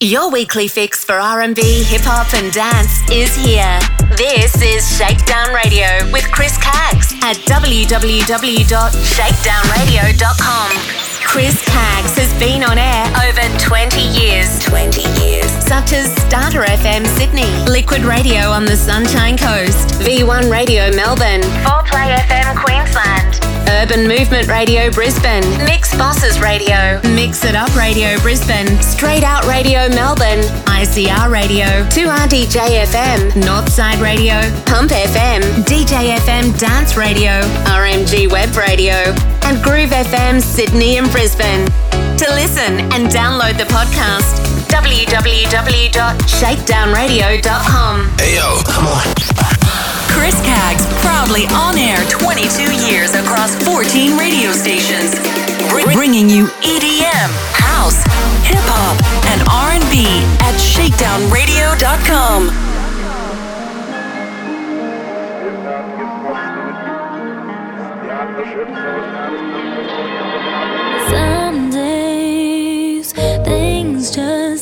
Your weekly fix for R&B, hip hop and dance is here. This is Shakedown Radio with Chris Caggs at www.shakedownradio.com. Chris Caggs has been on air over 20 years. 20 years. Such as Starter FM Sydney, Liquid Radio on the Sunshine Coast, V1 Radio Melbourne, 4Play FM Queensland, Urban Movement Radio Brisbane, Mix Bosses Radio, Mix It Up Radio Brisbane, Straight Out Radio Melbourne, ICR Radio, 2RDJ FM, Northside Radio, Pump FM, DJ FM Dance Radio, RMG Web Radio, and Groove FM Sydney and Brisbane. To listen and download the podcast, www.shakedownradio.com. Hey yo, come on. Chris Caggs, proudly on air 22 years across 14 radio stations, bringing you EDM, house, hip hop, and R&B at shakedownradio.com.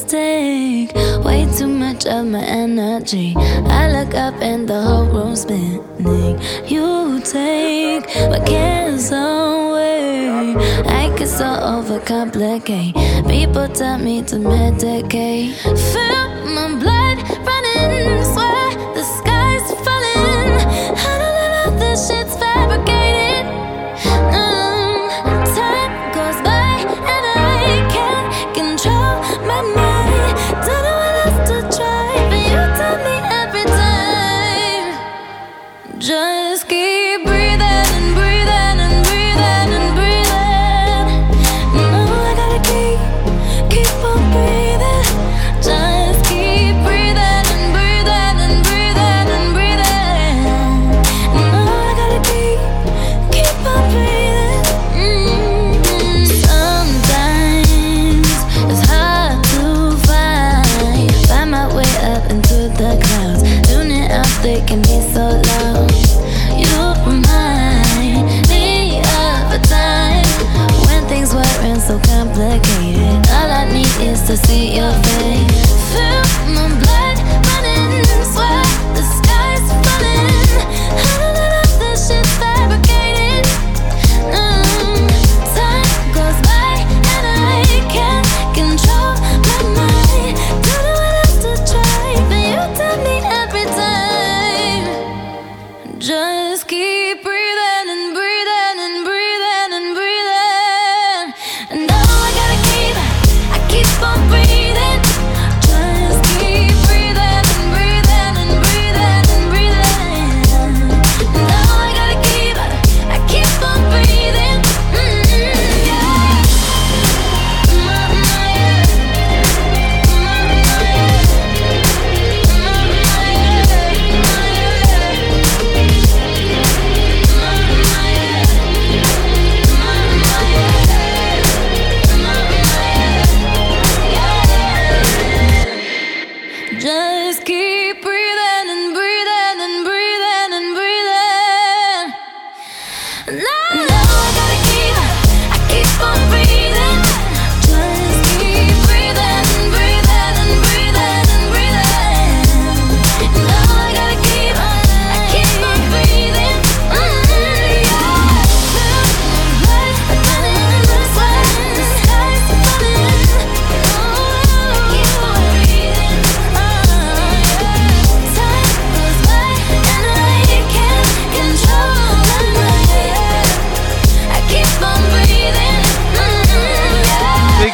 take way too much of my energy. I look up and the whole room's spinning. You take my cares away. I get so overcomplicate. People tell me to medicate. Feel my blood running, swear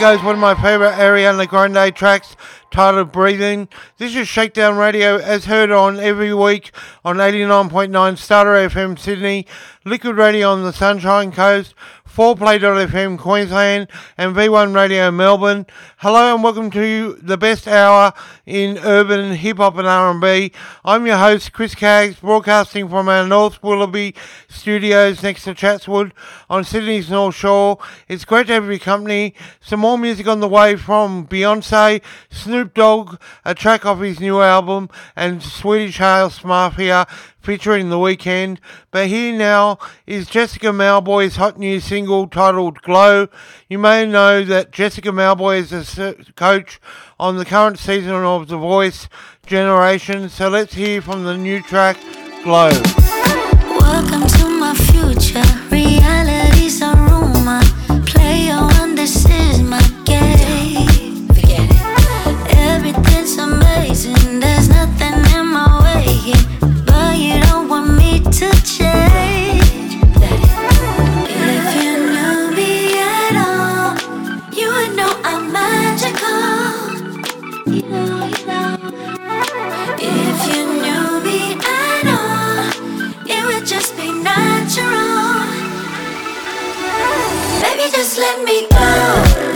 goes one of my favourite Ariana Grande tracks titled Breathing. This is Shakedown Radio as heard on every week on 89.9 Starter FM Sydney, Liquid Radio on the Sunshine Coast, 4play.fm Queensland and V1 Radio Melbourne. Hello and welcome to the best hour in urban hip hop and R&B. I'm your host Chris Caggs broadcasting from our North Willoughby studios next to Chatswood on Sydney's North Shore. It's great to have your company. Some more music on the way from Beyonce, Snoop Dogg, a track off his new album, and Swedish House Mafia featuring The Weeknd. But here now is Jessica Mauboy's hot new single titled Glow. You may know that Jessica Malboy is a coach on the current season of The Voice Generation. So let's hear from the new track Glow. Welcome to let me go.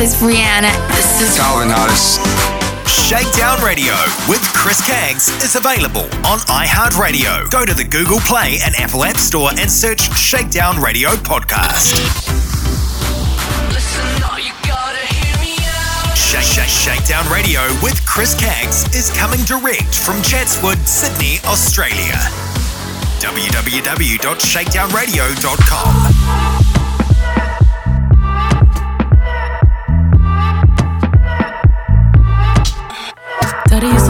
is Rihanna. This is Calvin Harris. Shakedown Radio with Chris Caggs is available on iHeartRadio. Go to the Google Play and Apple App Store and search Shakedown Radio Podcast. Shakedown Radio with Chris Caggs is coming direct from Chatswood, Sydney, Australia. www.shakedownradio.com. Daddy's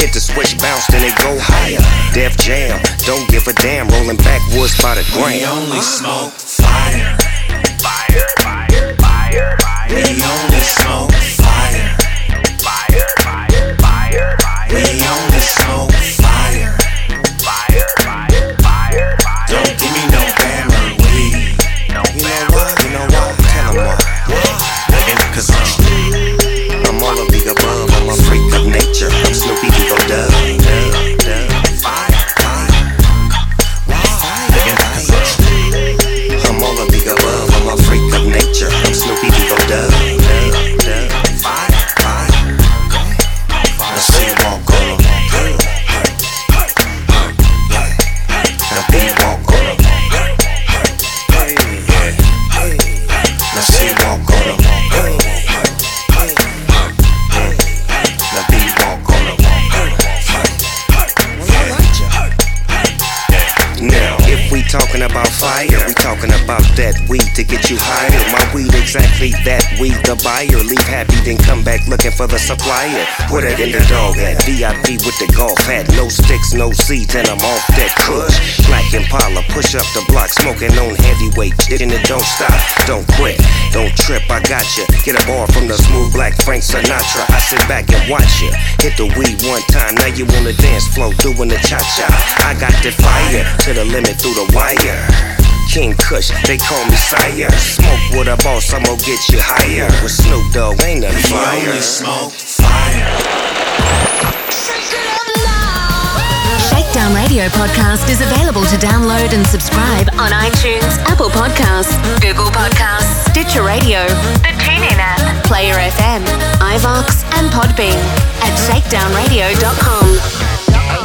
Hit the switch, bounce, then it go higher. Def Jam, don't give a damn. Rolling backwoods by the gram. We only smoke fire. Fire, fire, fire. We only smoke. Fire, fire, fire, fire. We only smoke talking about fire, we talking about that weed to get you higher. My weed exactly that weed, the buyer. Leave happy, then come back looking for the supplier. Put it in the dog at? VIP with the golf hat. No sticks, no seeds, and I'm off that kush. Black Impala, push up the block, smoking on heavyweight. Shit it don't stop, don't quit, don't trip, I got you. Get a bar from the smooth black Frank Sinatra. I sit back and watch you. Hit the weed one time, now you on the dance floor doing the cha cha. I got the fire to the limit through the wire. King Kush, they call me sire. Smoke with a boss, I'm gonna get you higher. With Snoop Dogg, ain't nothing fire. only smoke fire. Shakedown Radio podcast is available to download and subscribe on iTunes, Apple Podcasts, Google Podcasts, Stitcher Radio, the TuneIn app, Player FM, iVoox, and Podbean at shakedownradio.com.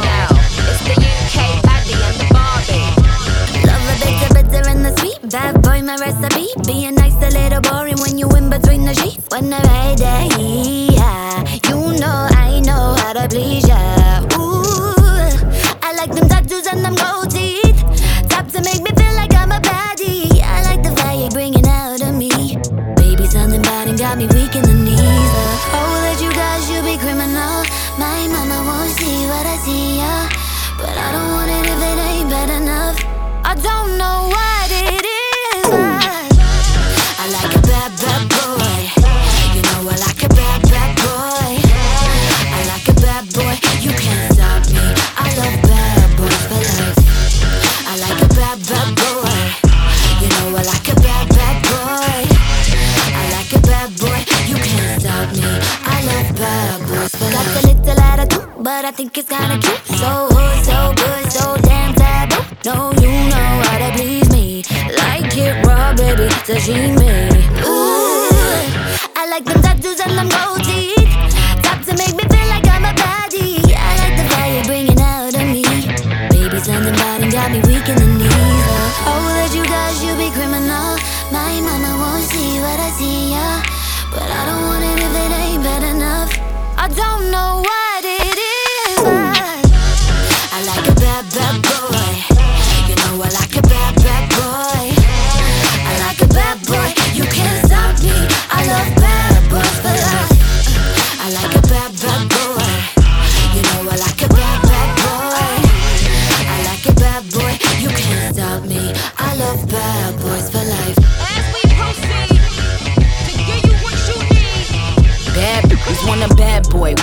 Bad boy, my recipe. Being nice, a little boring when you in between the sheets. When I ride that yeah, you know I know how to please ya. Ooh, I like them tattoos and them gold Got the little attitude, but I think it's kinda cute. So hood, so good, so damn taboo. No, you know how to please me. Like it raw, baby, sashimi. Ooh, I like them tattoos and them gold teeth. don't know why.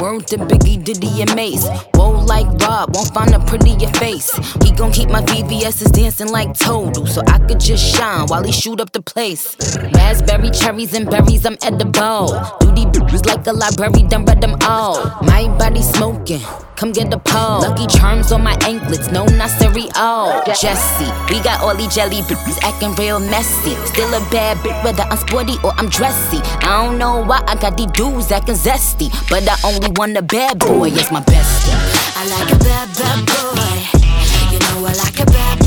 Word to Biggie, Diddy, and Mase. Whoa, like Rob, won't find a prettier face. He gon' keep my VVS's dancing like Total, so I could just shine while he shoot up the place. Raspberry, cherries, and berries, I'm edible. Duty like a library, done read them all. My body smoking come get the pole. Lucky charms on my anklets, no, not cereal. Jesse, we got all these jelly bitches acting real messy. Still a bad bitch, whether I'm sporty or I'm dressy. I don't know why I got these dudes acting zesty, but I only want a bad boy, is my bestie. I like a bad, bad boy. You know I like a bad boy.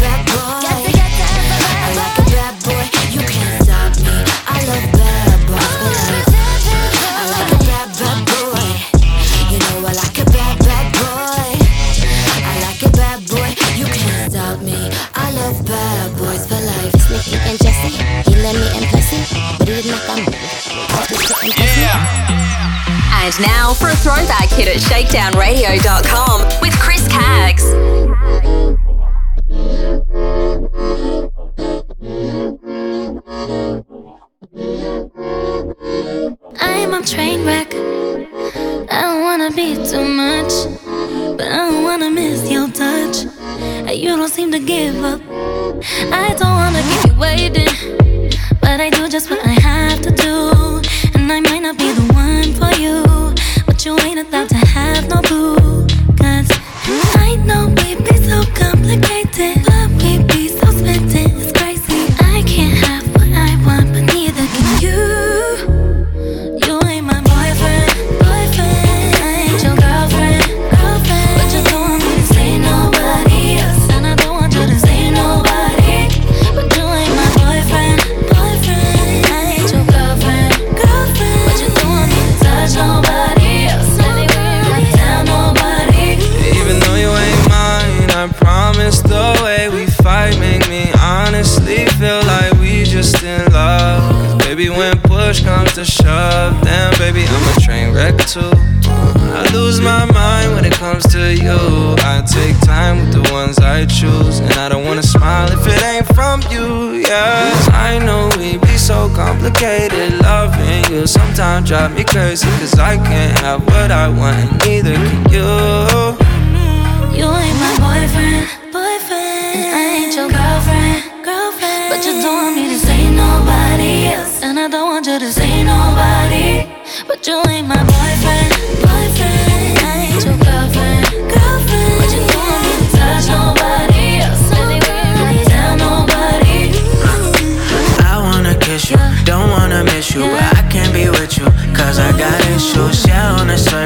And now for a throwback hit at shakedownradio.com with Chris Caggs.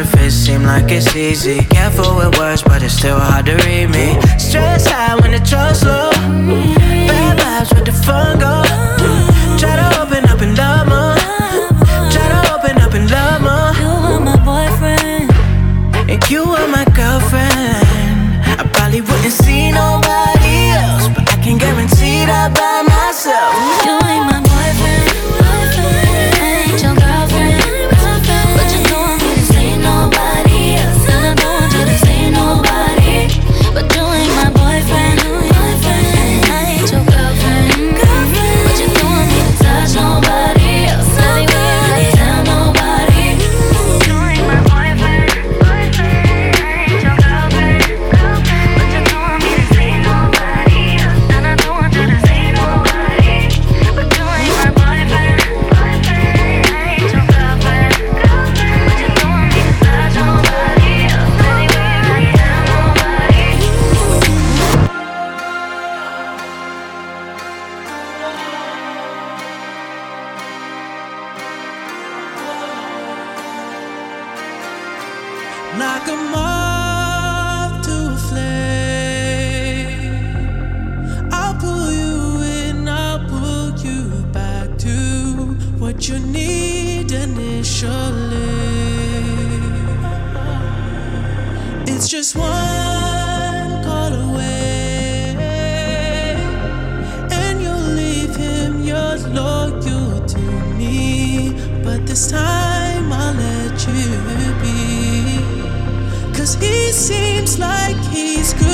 surface, seem like it's easy. Careful with words, but it's still hard to read me. Stress high when the trust low. Bad vibes with the fun goes. Like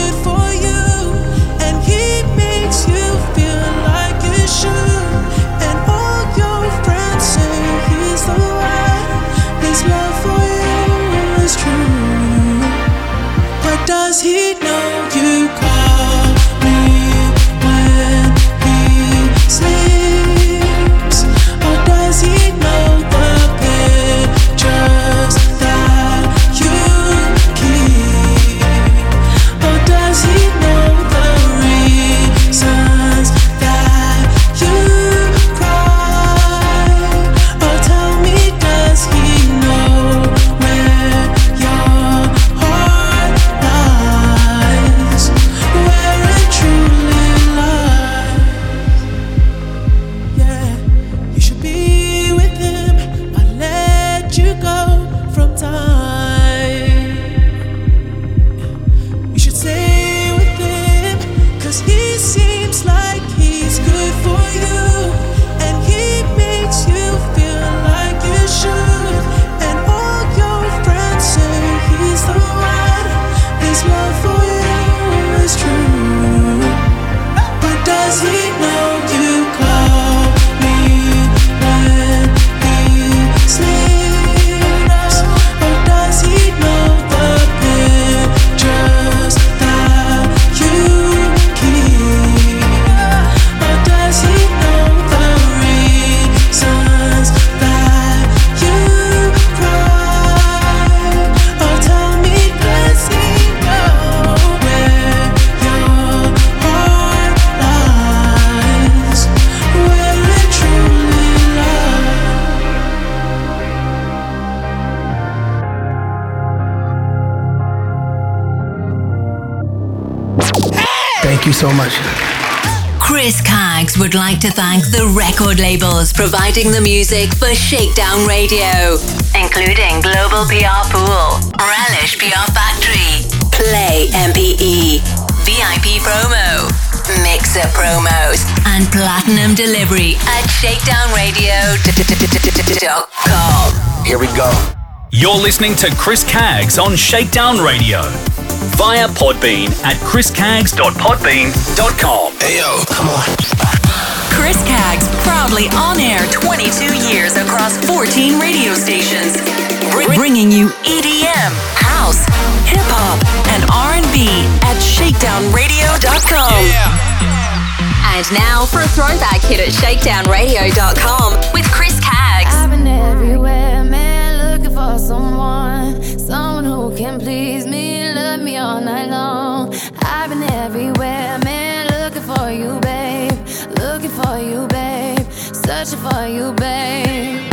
Thank you so much. Chris Caggs would like to thank the record labels providing the music for Shakedown Radio, including Global PR Pool, Relish PR Factory, Play MPE, VIP Promo, Mixer Promos, and Platinum Delivery at shakedownradio.com. Here we go. You're listening to Chris Caggs on Shakedown Radio via Podbean at chriscaggs.podbean.com. Hey yo, come on. Chris Caggs, proudly on air 22 years across 14 radio stations, Br- bringing you EDM, house, hip hop, and R&B at shakedownradio.com. And now for a throwback hit at shakedownradio.com with Chris can please me, love me all night long. I've been everywhere, man, looking for you, babe, looking for you, babe, searching for you, babe.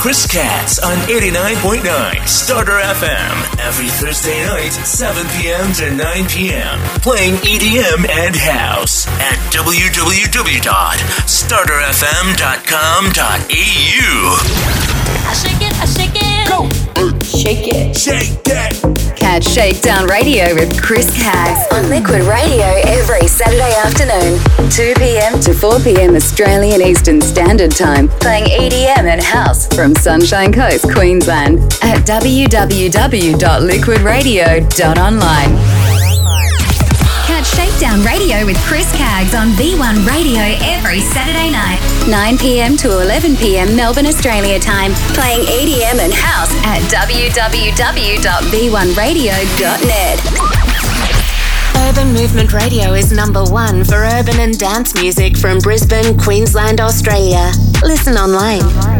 Chris Caggs on 89.9 Starter FM every Thursday night, 7 p.m. to 9 p.m. Playing EDM and house at www.starterfm.com.au. I shake it, I shake it. Go. Shake it. Shake that. Catch Shakedown Radio with Chris Caggs on Liquid Radio every Saturday afternoon, 2 p.m. to 4 p.m. Australian Eastern Standard Time, playing EDM and house from Sunshine Coast, Queensland at www.liquidradio.online. Catch Radio with Chris Caggs on V1 Radio every Saturday night, 9 p.m. to 11 p.m. Melbourne, Australia time, playing EDM and house at www.v1radio.net. Urban Movement Radio is number one for urban and dance music from Brisbane, Queensland, Australia. Listen online at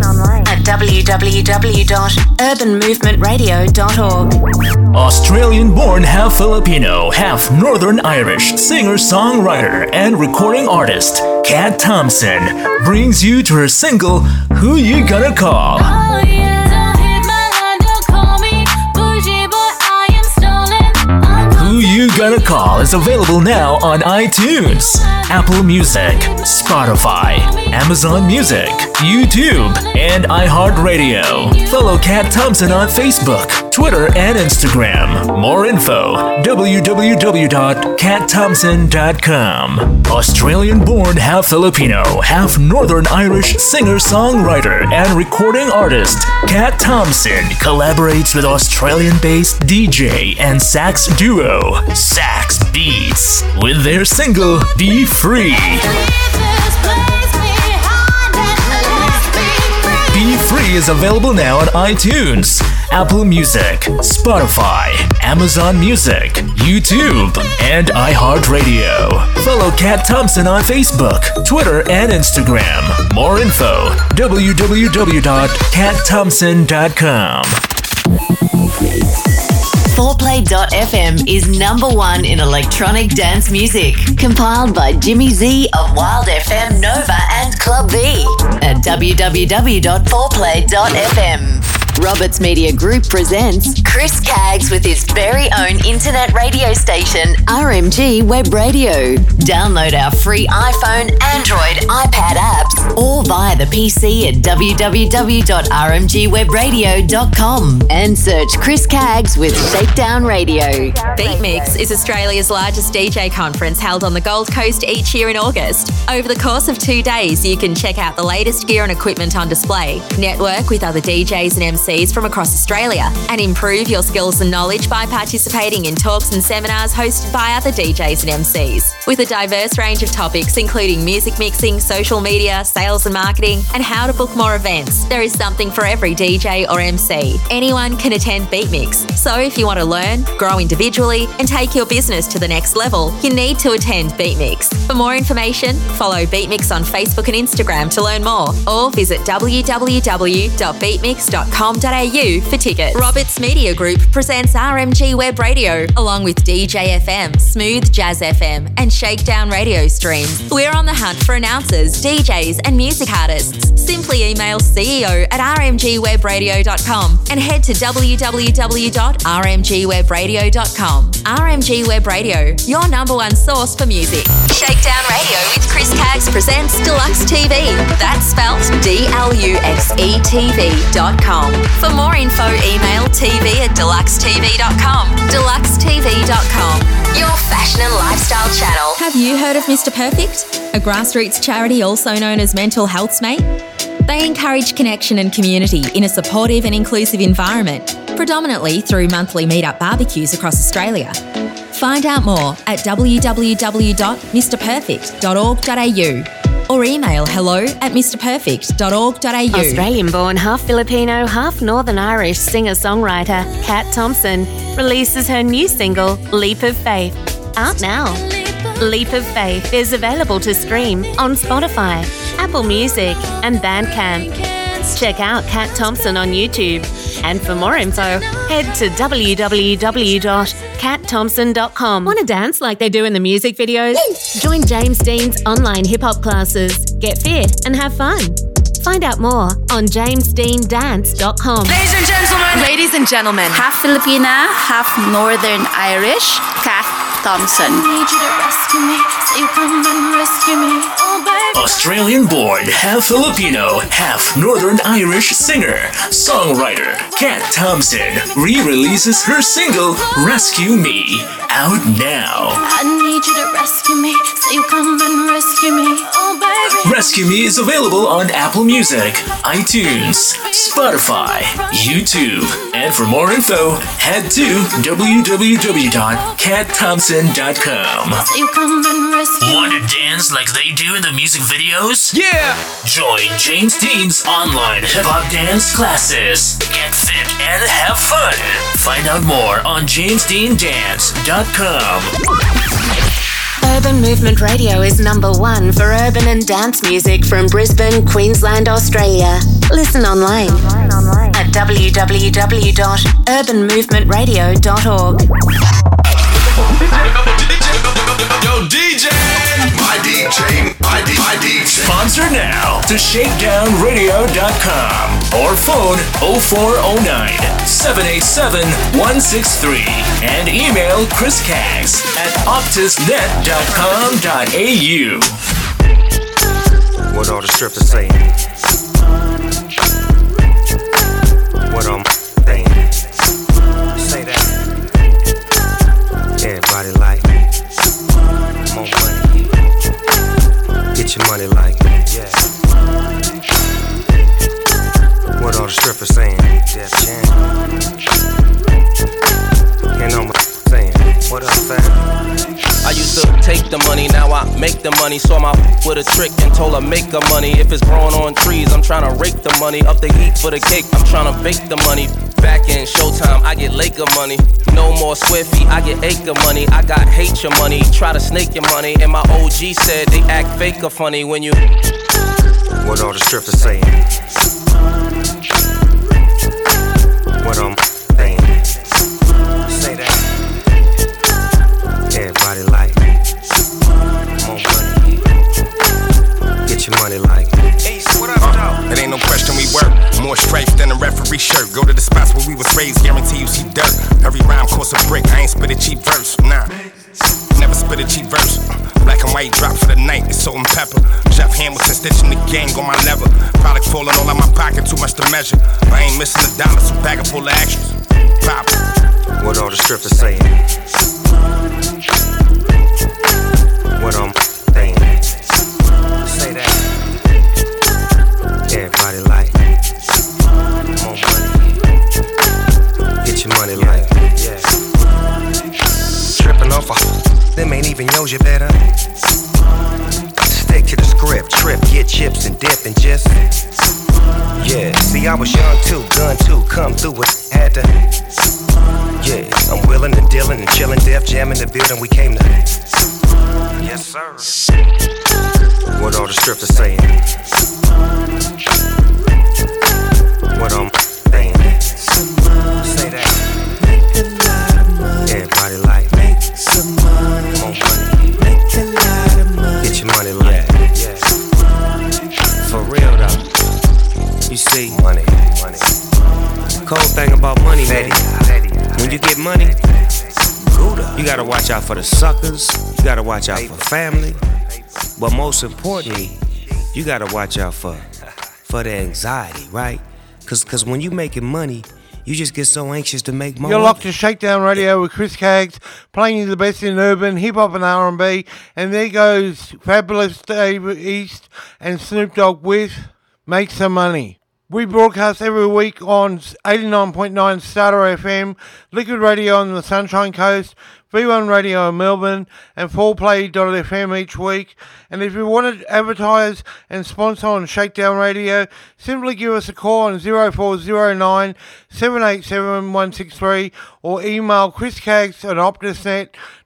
www.urbanmovementradio.org. Australian born, half Filipino, half Northern Irish singer, songwriter, and recording artist, Kat Thompson, brings you to her single, Who You Gonna Call? Oh, yeah. Don't hit my line, don't call me bougie, boy. I am stolen. Who You Gonna Call is available now on iTunes, Apple Music, Spotify, Amazon Music, YouTube, and iHeartRadio. Follow Kat Thompson on Facebook, Twitter, and Instagram. More info www.katthompson.com. Australian born, half Filipino, half Northern Irish singer songwriter and recording artist, Kat Thompson collaborates with Australian based DJ and sax duo, Sax Beats, with their single Be Free. Is available now on iTunes, Apple Music, Spotify, Amazon Music, YouTube, and iHeartRadio. Follow Kat Thompson on Facebook, Twitter, and Instagram. More info www.katthompson.com. Foreplay.fm is number one in electronic dance music. Compiled by Jimmy Z of Wild FM Nova and Club V at www.foreplay.fm. Roberts Media Group presents Chris Caggs with his very own internet radio station, RMG Web Radio. Download our free iPhone, Android, iPad apps, or via the PC at www.rmgwebradio.com and search Chris Caggs with Shakedown Radio. Beat Mix is Australia's largest DJ conference held on the Gold Coast each year in August. Over the course of two days, you can check out the latest gear and equipment on display, network with other DJs and MCs from across Australia, and improve your skills and knowledge by participating in talks and seminars hosted by other DJs and MCs. With a diverse range of topics, including music mixing, social media, sales and marketing, and how to book more events, there is something for every DJ or MC. Anyone can attend BeatMix, So if you want to learn, grow individually, and take your business to the next level, you need to attend BeatMix. For more information, follow BeatMix on Facebook and Instagram to learn more, or visit www.beatmix.com.au for tickets. Roberts Media Group presents RMG Web Radio, along with DJ FM, Smooth Jazz FM, and Shakedown Radio streams. We're on the hunt for announcers, DJs, and music artists. Simply email CEO at rmgwebradio.com and head to www.rmgwebradio.com. RMG Web Radio, your number one source for music. Shakedown Radio with Chris Caggs presents Deluxe TV. That's spelt D L U X E TV.com. For more info, email tv at deluxetv.com. Your fashion and lifestyle channel. Have you heard of Mr. Perfect? A grassroots charity also known as Mental Health's Mate? They encourage connection and community in a supportive and inclusive environment, predominantly through monthly meetup barbecues across Australia. Find out more at www.mrperfect.org.au or email hello at mrperfect.org.au. Australian born, half Filipino, half Northern Irish singer songwriter Kat Thompson releases her new single, Leap of Faith. Out now. Leap of Faith is available to stream on Spotify, Apple Music, and Bandcamp. Check out Kat Thompson on YouTube. And for more info, head to www.katthompson.com. Want to dance like they do in the music videos? Join James Dean's online hip hop classes. Get fit and have fun. Find out more on jamesdeandance.com. Ladies and gentlemen. Ladies and gentlemen. Half Filipina, half Northern Irish, Kath Thompson. Australian born, half Filipino, half Northern Irish singer, songwriter, Kat Thompson re releases her single Rescue Me out now. I need you to rescue me, so you come and rescue me. Rescue Me is available on Apple Music, iTunes, Spotify, YouTube, and for more info, head to www.katthompson.com. So you come and rescue me. Want to dance like they do in the music videos? Yeah! Join James Dean's online hip hop dance classes. Get fit and have fun. Find out more on jamesdeandance.com. Urban Movement Radio is number one for urban and dance music from Brisbane, Queensland, Australia. Listen online at www.urbanmovementradio.org. Yo, DJ! My DJ, my, D- my DJ. Sponsor now to shakedownradio.com or phone 0409 787 163 and email Chris Caggs at optusnet.com.au. What all the strippers saying? Money. Saw my with a trick and told her make the money. If it's growing on trees, I'm trying to rake the money. Up the heat for the cake, I'm trying to bake the money. Back in showtime, I get Laker money. No more Swifty, I get acre money. I got hate your money, try to snake your money. And my OG said they act fake or funny when you. What all the strippers saying? What I'm More stripes than a referee shirt. Go to the spots where we was raised, guarantee you see dirt. Every rhyme costs a brick. I ain't spit a cheap verse, nah. Never spit a cheap verse. Uh, black and white drop for the night, it's salt and pepper. Jeff Hamilton stitching the gang on my lever. Product falling all out my pocket, too much to measure. I ain't missing a dollar, so bag it full of extras. Pop. What all the strippers saying? What I'm saying? Say that. Everybody like Get like yeah. Tripping off a them ain't even yours, you better stick to the script. Trip, get chips and dip and just yeah. See, I was young too, gun too, come through with had to. Yeah, I'm willing and dealing and chilling, deaf jamming the building we came to. Yes, sir. What all the strippers saying? What I'm thing about money, man. When you get money, you gotta watch out for the suckers. You gotta watch out for family. But most importantly, you gotta watch out for for the anxiety, right? Cause, Cause when you making money, you just get so anxious to make money. You're locked to Shakedown Radio with Chris Caggs, playing you the best in urban, hip hop, and R&B. And there goes Fabolous Dave East and Snoop Dogg with "Make Some Money." We broadcast every week on 89.9 Starter FM, Liquid Radio on the Sunshine Coast, V1 Radio in Melbourne, and 4play.fm each week. And if you want to advertise and sponsor on Shakedown Radio, simply give us a call on 0409 787 163 or email chriscaggs at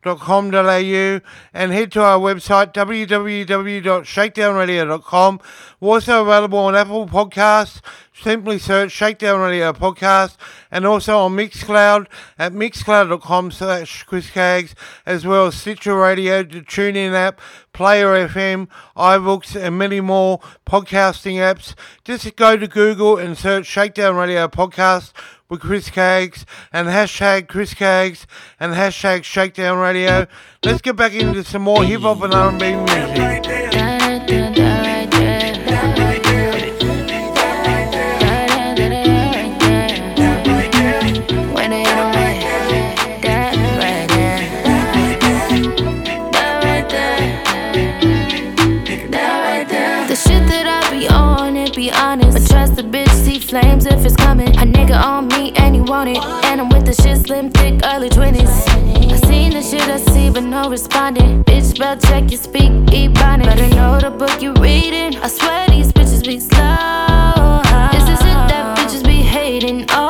shakedownradio.com.au and head to our website www.shakedownradio.com. We're also available on Apple Podcasts. Simply search Shakedown Radio Podcast and also on Mixcloud at mixcloud.com slash Chris Caggs as well as Stitcher Radio, the TuneIn app, Player FM, iBooks and many more podcasting apps. Just go to Google and search Shakedown Radio Podcast with Chris Caggs and hashtag Chris Caggs and hashtag Shakedown Radio. Let's get back into some more hip hop and R&B music. And it. And I'm with the shit slim, thick, early 20s. I seen the shit I see, but no responding. Bitch, spell check, you speak, ebonics. Better know the book you reading. I swear these bitches be slow. Is this it that bitches be hating? Oh,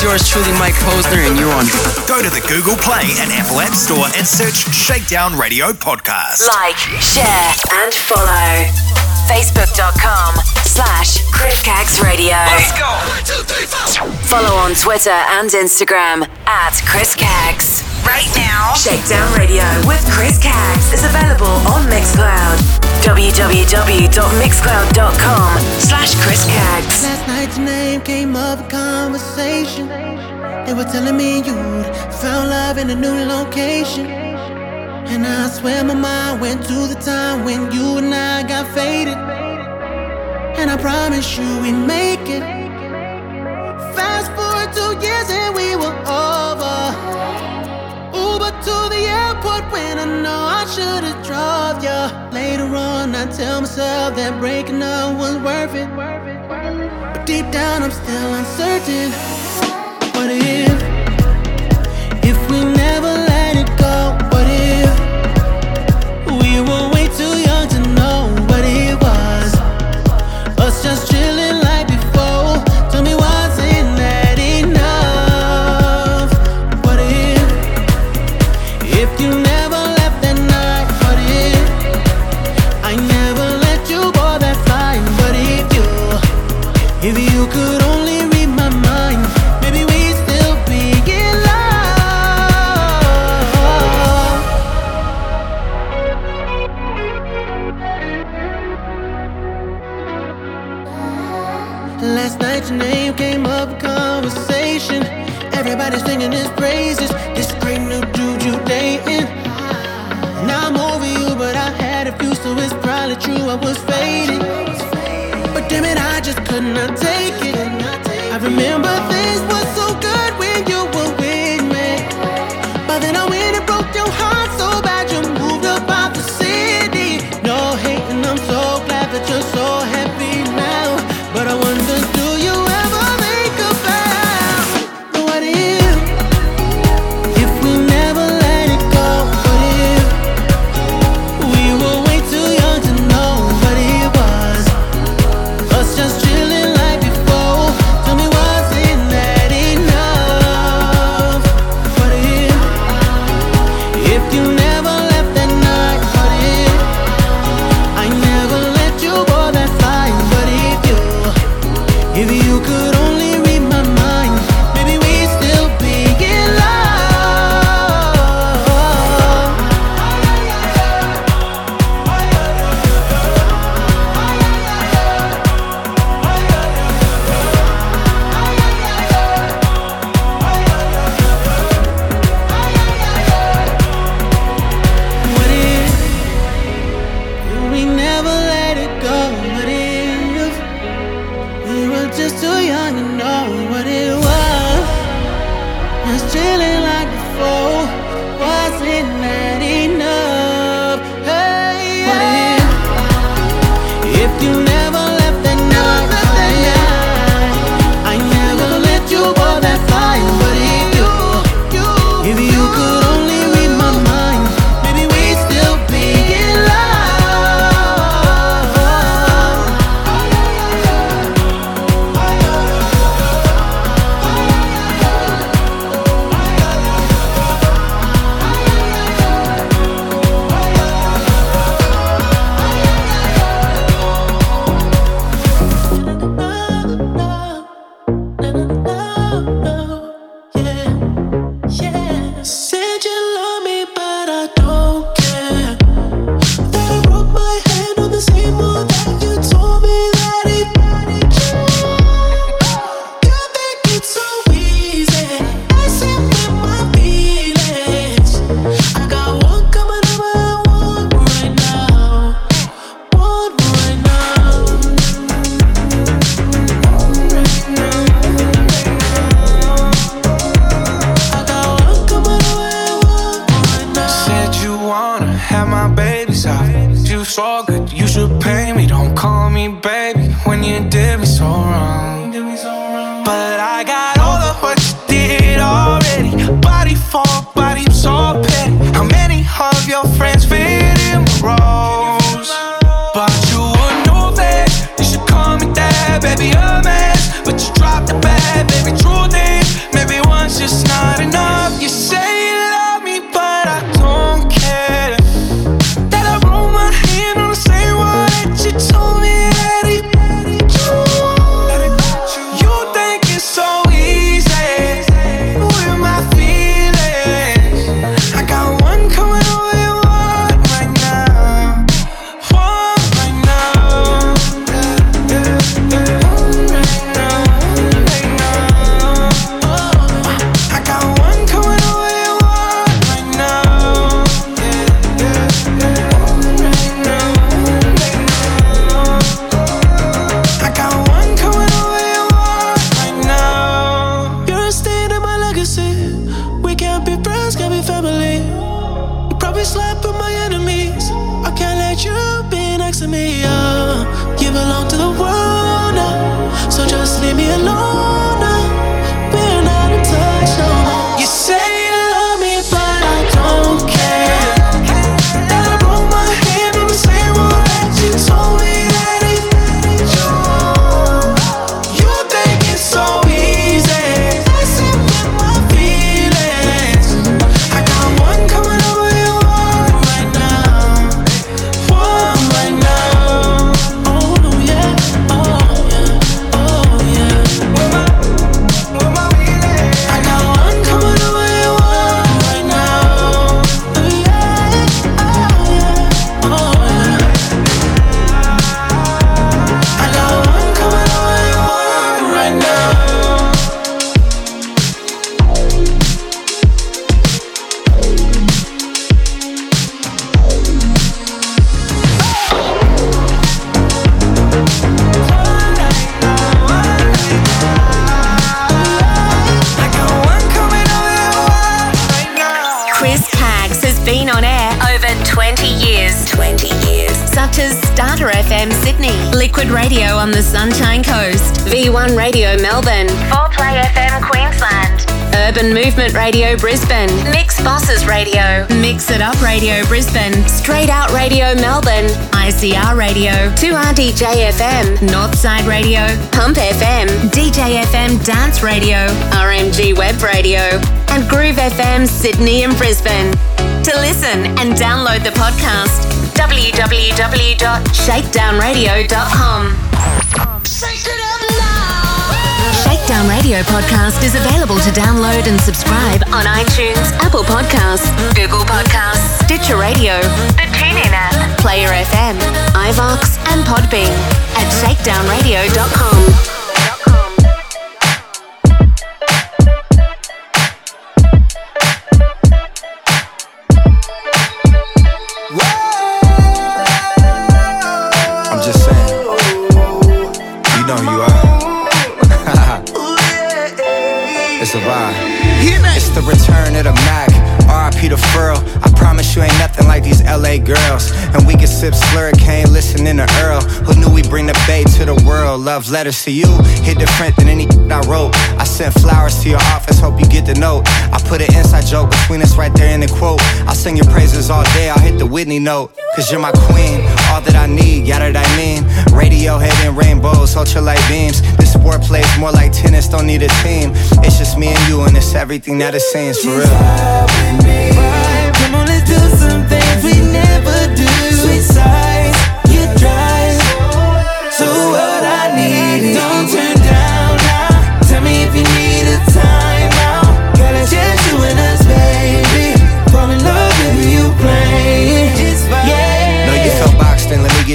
is yours truly, Mike Posner, and you're on. Go to the Google Play and Apple App Store and search Shakedown Radio Podcast. Like, share, and follow. Facebook.com slash Chris Caggs Radio. Let's go. Follow on Twitter and Instagram at Chris Caggs. Right now, Shakedown Radio with Chris Caggs is available on Mixcloud. www.mixcloud.com slash Chris Caggs. Last night your name came up in conversation. They were telling me you'd found love in a new location. And I swear my mind went to the time when you and I got faded. And I promise you we'd make it. Tell myself that breaking up was worth it. But deep down, I'm still uncertain. don't call me baby when you did me so wrong. But I got Radio Brisbane, Mixxbosses Radio, Mix It Up Radio Brisbane, Straight Out Radio Melbourne, ICR Radio, 2RDJ FM, Northside Radio, Pump FM, DJ FM Dance Radio, RMG Web Radio, and Groove FM Sydney and Brisbane. To listen and download the podcast, www.shakedownradio.com. Shakedown Radio podcast is available to download and subscribe on iTunes, Apple Podcasts, Google Podcasts, Stitcher Radio, the TuneIn app, Player FM, iVoox, and Podbean at shakedownradio.com. LA girls. And we can sip Slurricane, listening to Earl. Who knew we bring the bay to the world? Love letters to you hit different than any I wrote. I sent flowers to your office, hope you get the note. I put an inside joke between us right there in the quote. I'll sing your praises all day, I'll hit the Whitney note. Cause you're my queen, all that I need, yada that I mean. Radiohead and rainbows, ultralight beams. This sport plays more like tennis, don't need a team. It's just me and you, and it's everything that it seems for real.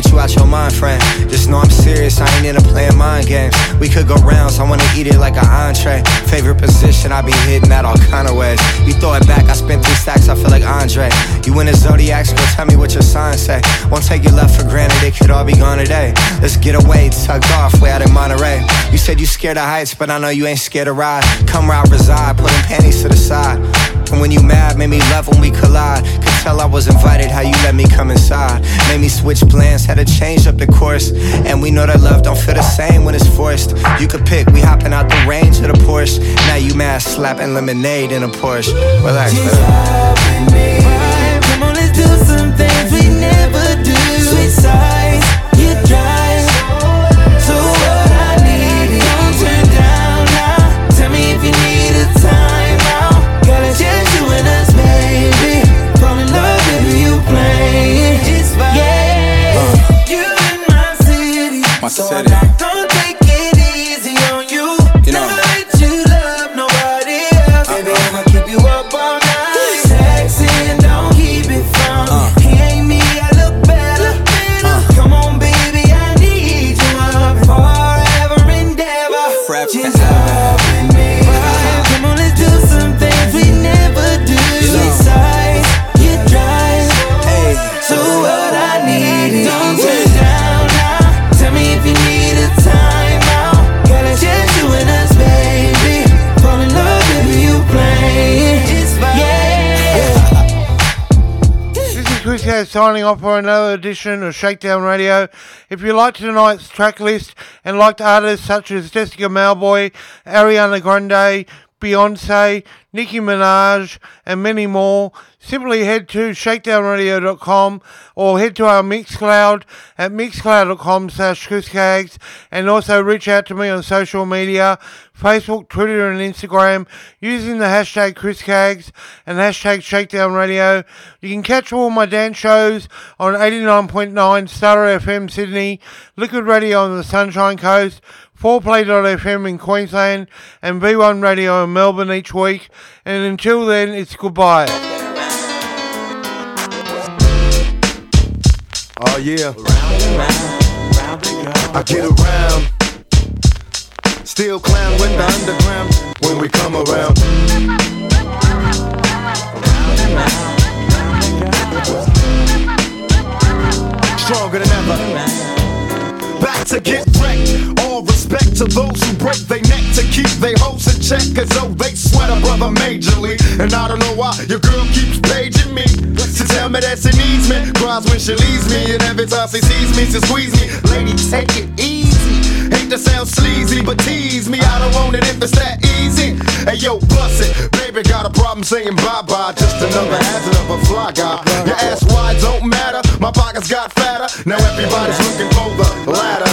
Get you out your mind, friend. Know I'm serious, I ain't into playing mind games. We could go rounds, I wanna eat it like an entree. Favorite position, I be hitting that all kind of ways. You throw it back, I spent three stacks, I feel like Andre. You in the zodiacs, go tell me what your sign say. Won't take your love for granted, it could all be gone today. Let's get away, tucked off, way out in Monterey. You said you scared of heights, but I know you ain't scared to ride. Come round, reside, putting panties to the side. And when you mad, made me love when we collide. Could tell I was invited, how you let me come inside. Made me switch plans, had to change up the course. And we know that love don't feel the same when it's forced. You could pick, we hopping out the range of the Porsche. Now you mad, slapping lemonade in a Porsche. Relax. Come on, let's do some things we never do. Switch sides, My so city. I'm not gonna take it easy on you. You know. Never let you love nobody else. Uh-uh. Baby, I'ma keep you up all night. Sexy and don't keep it from me. Uh. He ain't me, I look better. Come on, baby, I need you up forever and ever. Forever Just signing off for another edition of Shakedown Radio. If you liked tonight's track list and liked artists such as Jessica Mauboy, Ariana Grande, Beyonce, Nicki Minaj, and many more, simply head to shakedownradio.com or head to our Mixcloud at mixcloud.com slash chriscaggs and also reach out to me on social media, Facebook, Twitter and Instagram using the hashtag chriscaggs and hashtag shakedown radio. You can catch all my dance shows on 89.9 Starter FM Sydney, Liquid Radio on the Sunshine Coast, 4play.fm in Queensland and V1 Radio in Melbourne each week. And until then, it's goodbye. Oh yeah. I get around. Still clown with the underground when we come around. Stronger than ever. Back to get wrecked. All respect to those who break their neck to keep their hopes in check, cause oh, they sweat a brother majorly. And I don't know why your girl keeps paging me. To tell me that she needs me. Cries when she leaves me. And every time she sees me, she squeeze me. Lady, take it easy. Hate to sound sleazy, but tease me. I don't want it if it's that easy. Hey yo, bust it. Baby, got a problem saying bye bye. Just another hazard of a fly guy. Your ass wide don't matter. My pockets got fatter. Now everybody's looking for the ladder.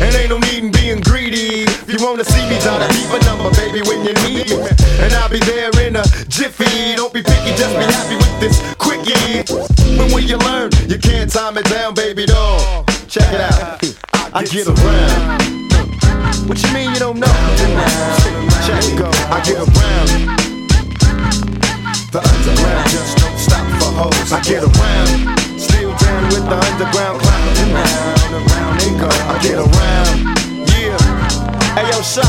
And ain't no need in being greedy. If you wanna see me, try to keep a number, baby, when you need me. And I'll be there in a jiffy. Don't be picky, just be happy with this quickie. When you learn, you can't time it down, baby doll. Check it out. I get around. What you mean you don't know? I get around. The underground just don't stop for hoes. I get around. Still down with the underground clown. Around, around they go. I get around. Hey yo, shot.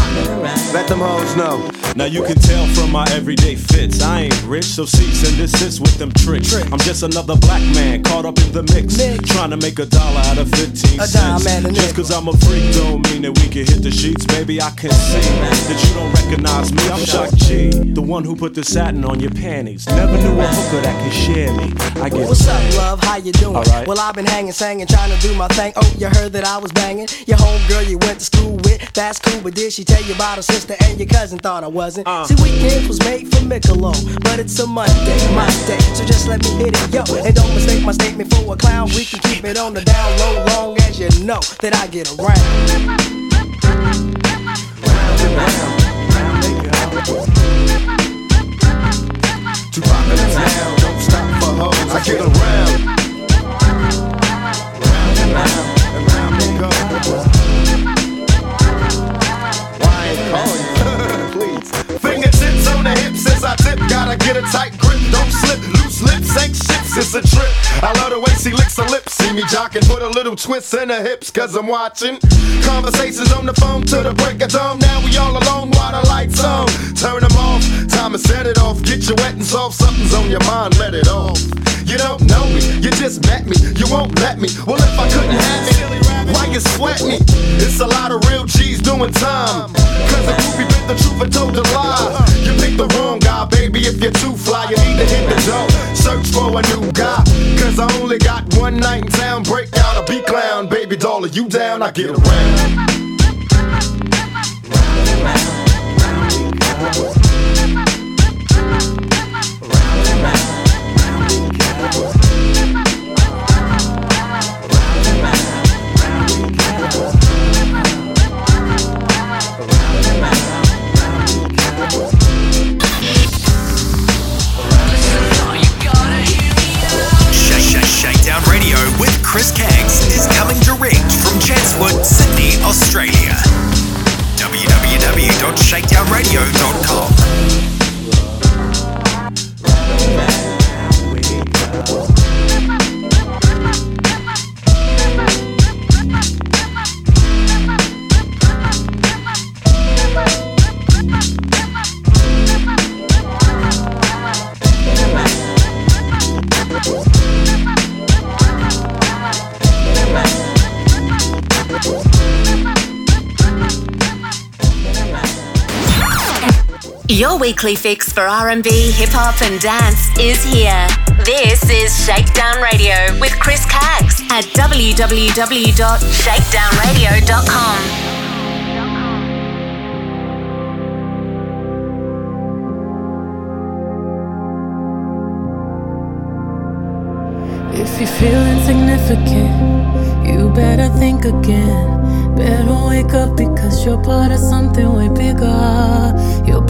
Let them hoes know. Now you can tell from my everyday fits. I ain't rich, so cease and desist with them tricks. I'm just another black man caught up in the mix. Trying to make a dollar out of 15 A cents. just cause I'm a freak don't mean that we can hit the sheets. Baby, I can see that you don't recognize me. I'm Shock G, the one who put the satin on your panties. Never knew a hooker that could share me. I get What's up, love? How you doing? Alright. Well, I've been hanging, singing, trying to do my thing. Oh, you heard that I was banging? Your homegirl you went to school with, that's cool, but did she tell you about her sister and your cousin thought I wasn't? Uh. See, weekends was made for Michelob, but it's a Monday, my day, so just let me hit it, yo. And don't mistake my statement for a clown. We can keep it on the down low, long as you know that I get around. Too popular now, don't stop for hoes. I get around. Gotta get a tight grip, don't slip. Loose lips ain't ships, it's a trip. I love the way she licks her lips. See me jocking, put a little twist in her hips, cause I'm watching. Conversations on the phone to the break of dawn. Now we all alone while the lights on. Turn them off, time to set it off. Get you wet and soft, something's on your mind, let it off. You don't know me, you just met me, you won't let me. Well, if I couldn't have it, you sweat me? It's a lot of real G's doing time. Cause the groupie bit the truth and told a lie. You picked the wrong guy, baby, if you're too fly, you need to hit the door. Search for a new guy. Cause I only got one night in town, break out a B clown. Baby doll, are you down? I get around. Shake, Chris Caggs is coming direct from Chatswood, Sydney, Australia. www.shakedownradio.com. Your weekly fix for R&B, hip hop and dance is here. This is Shakedown Radio with Chris Caggs at www.shakedownradio.com. If you feel insignificant, you better think again. Better wake up because you're part of something way bigger. You're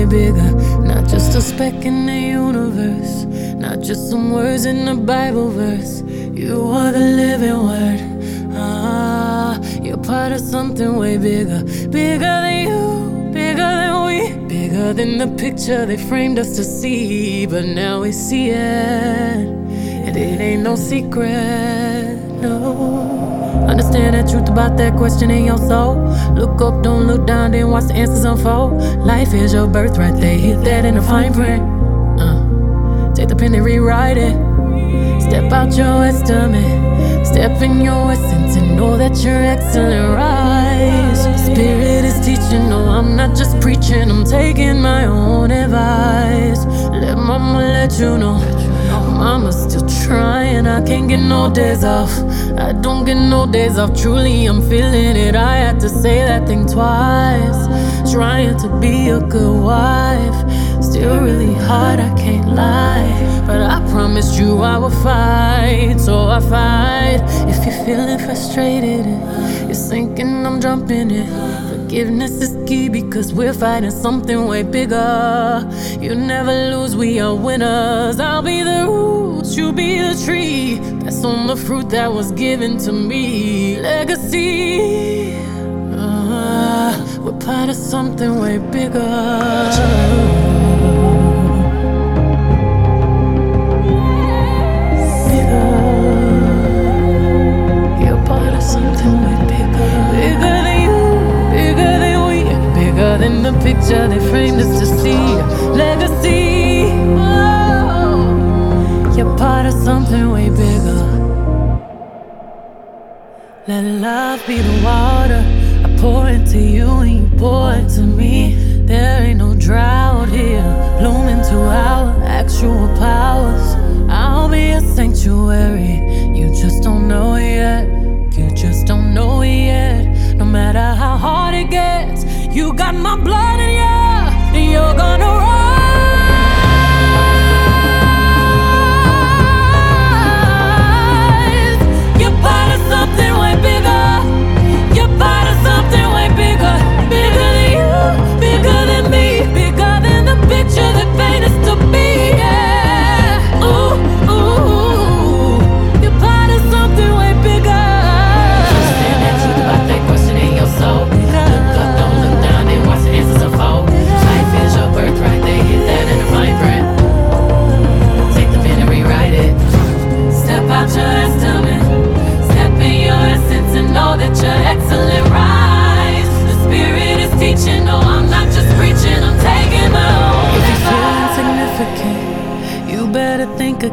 way bigger. Not just a speck in the universe, not just some words in a Bible verse. You are the living word. Ah, you're part of something way bigger. Bigger than you, bigger than we, bigger than the picture they framed us to see. But now we see it. And it ain't no secret. Understand the truth about that question in your soul. Look up, don't look down, then watch the answers unfold. Life is your birthright, they hit that in the fine print. Uh, take the pen and rewrite it. Step out your estimate, step in your essence, and know that you're excellent. Rise, Spirit is teaching, no, I'm not just preaching, I'm taking my own advice. Let mama let you know. Mama's still trying, I can't get no days off. I don't get no days off, truly, I'm feeling it. I had to say that thing twice. Trying to be a good wife. Still really hard, I can't lie. But I promised you I would fight, so I fight. If you're feeling frustrated, you're sinking, I'm jumping in. Forgiveness is key because we're fighting something way bigger. You never lose, we are winners. I'll be the roots, you be the tree. That's on the fruit that was given to me. Legacy. Uh, we're part of something way bigger. Part of something way bigger. Let love be the water I pour into you and you pour into me. There ain't no drought here, bloom into our actual powers. I'll be a sanctuary, you just don't know it yet. You just don't know it yet. No matter how hard it gets, you got my blood in you, and you're gonna rise.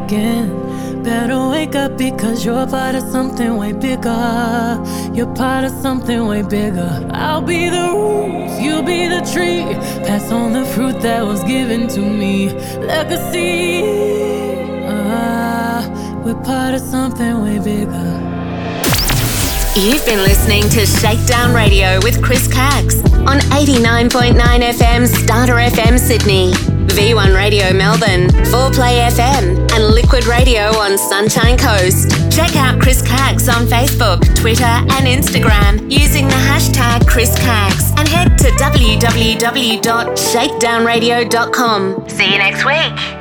Again. Better wake up because you're part of something way bigger. You're part of something way bigger. I'll be the roots, you'll be the tree. Pass on the fruit that was given to me. Legacy. Ah, we're part of something way bigger. You've been listening to Shakedown Radio with Chris Caggs on 89.9 FM Starter FM Sydney. V1 Radio Melbourne, 4Play FM, and Liquid Radio on Sunshine Coast. Check out Chris Caggs on Facebook, Twitter, and Instagram using the hashtag Chris Caggs and head to www.shakedownradio.com. See you next week.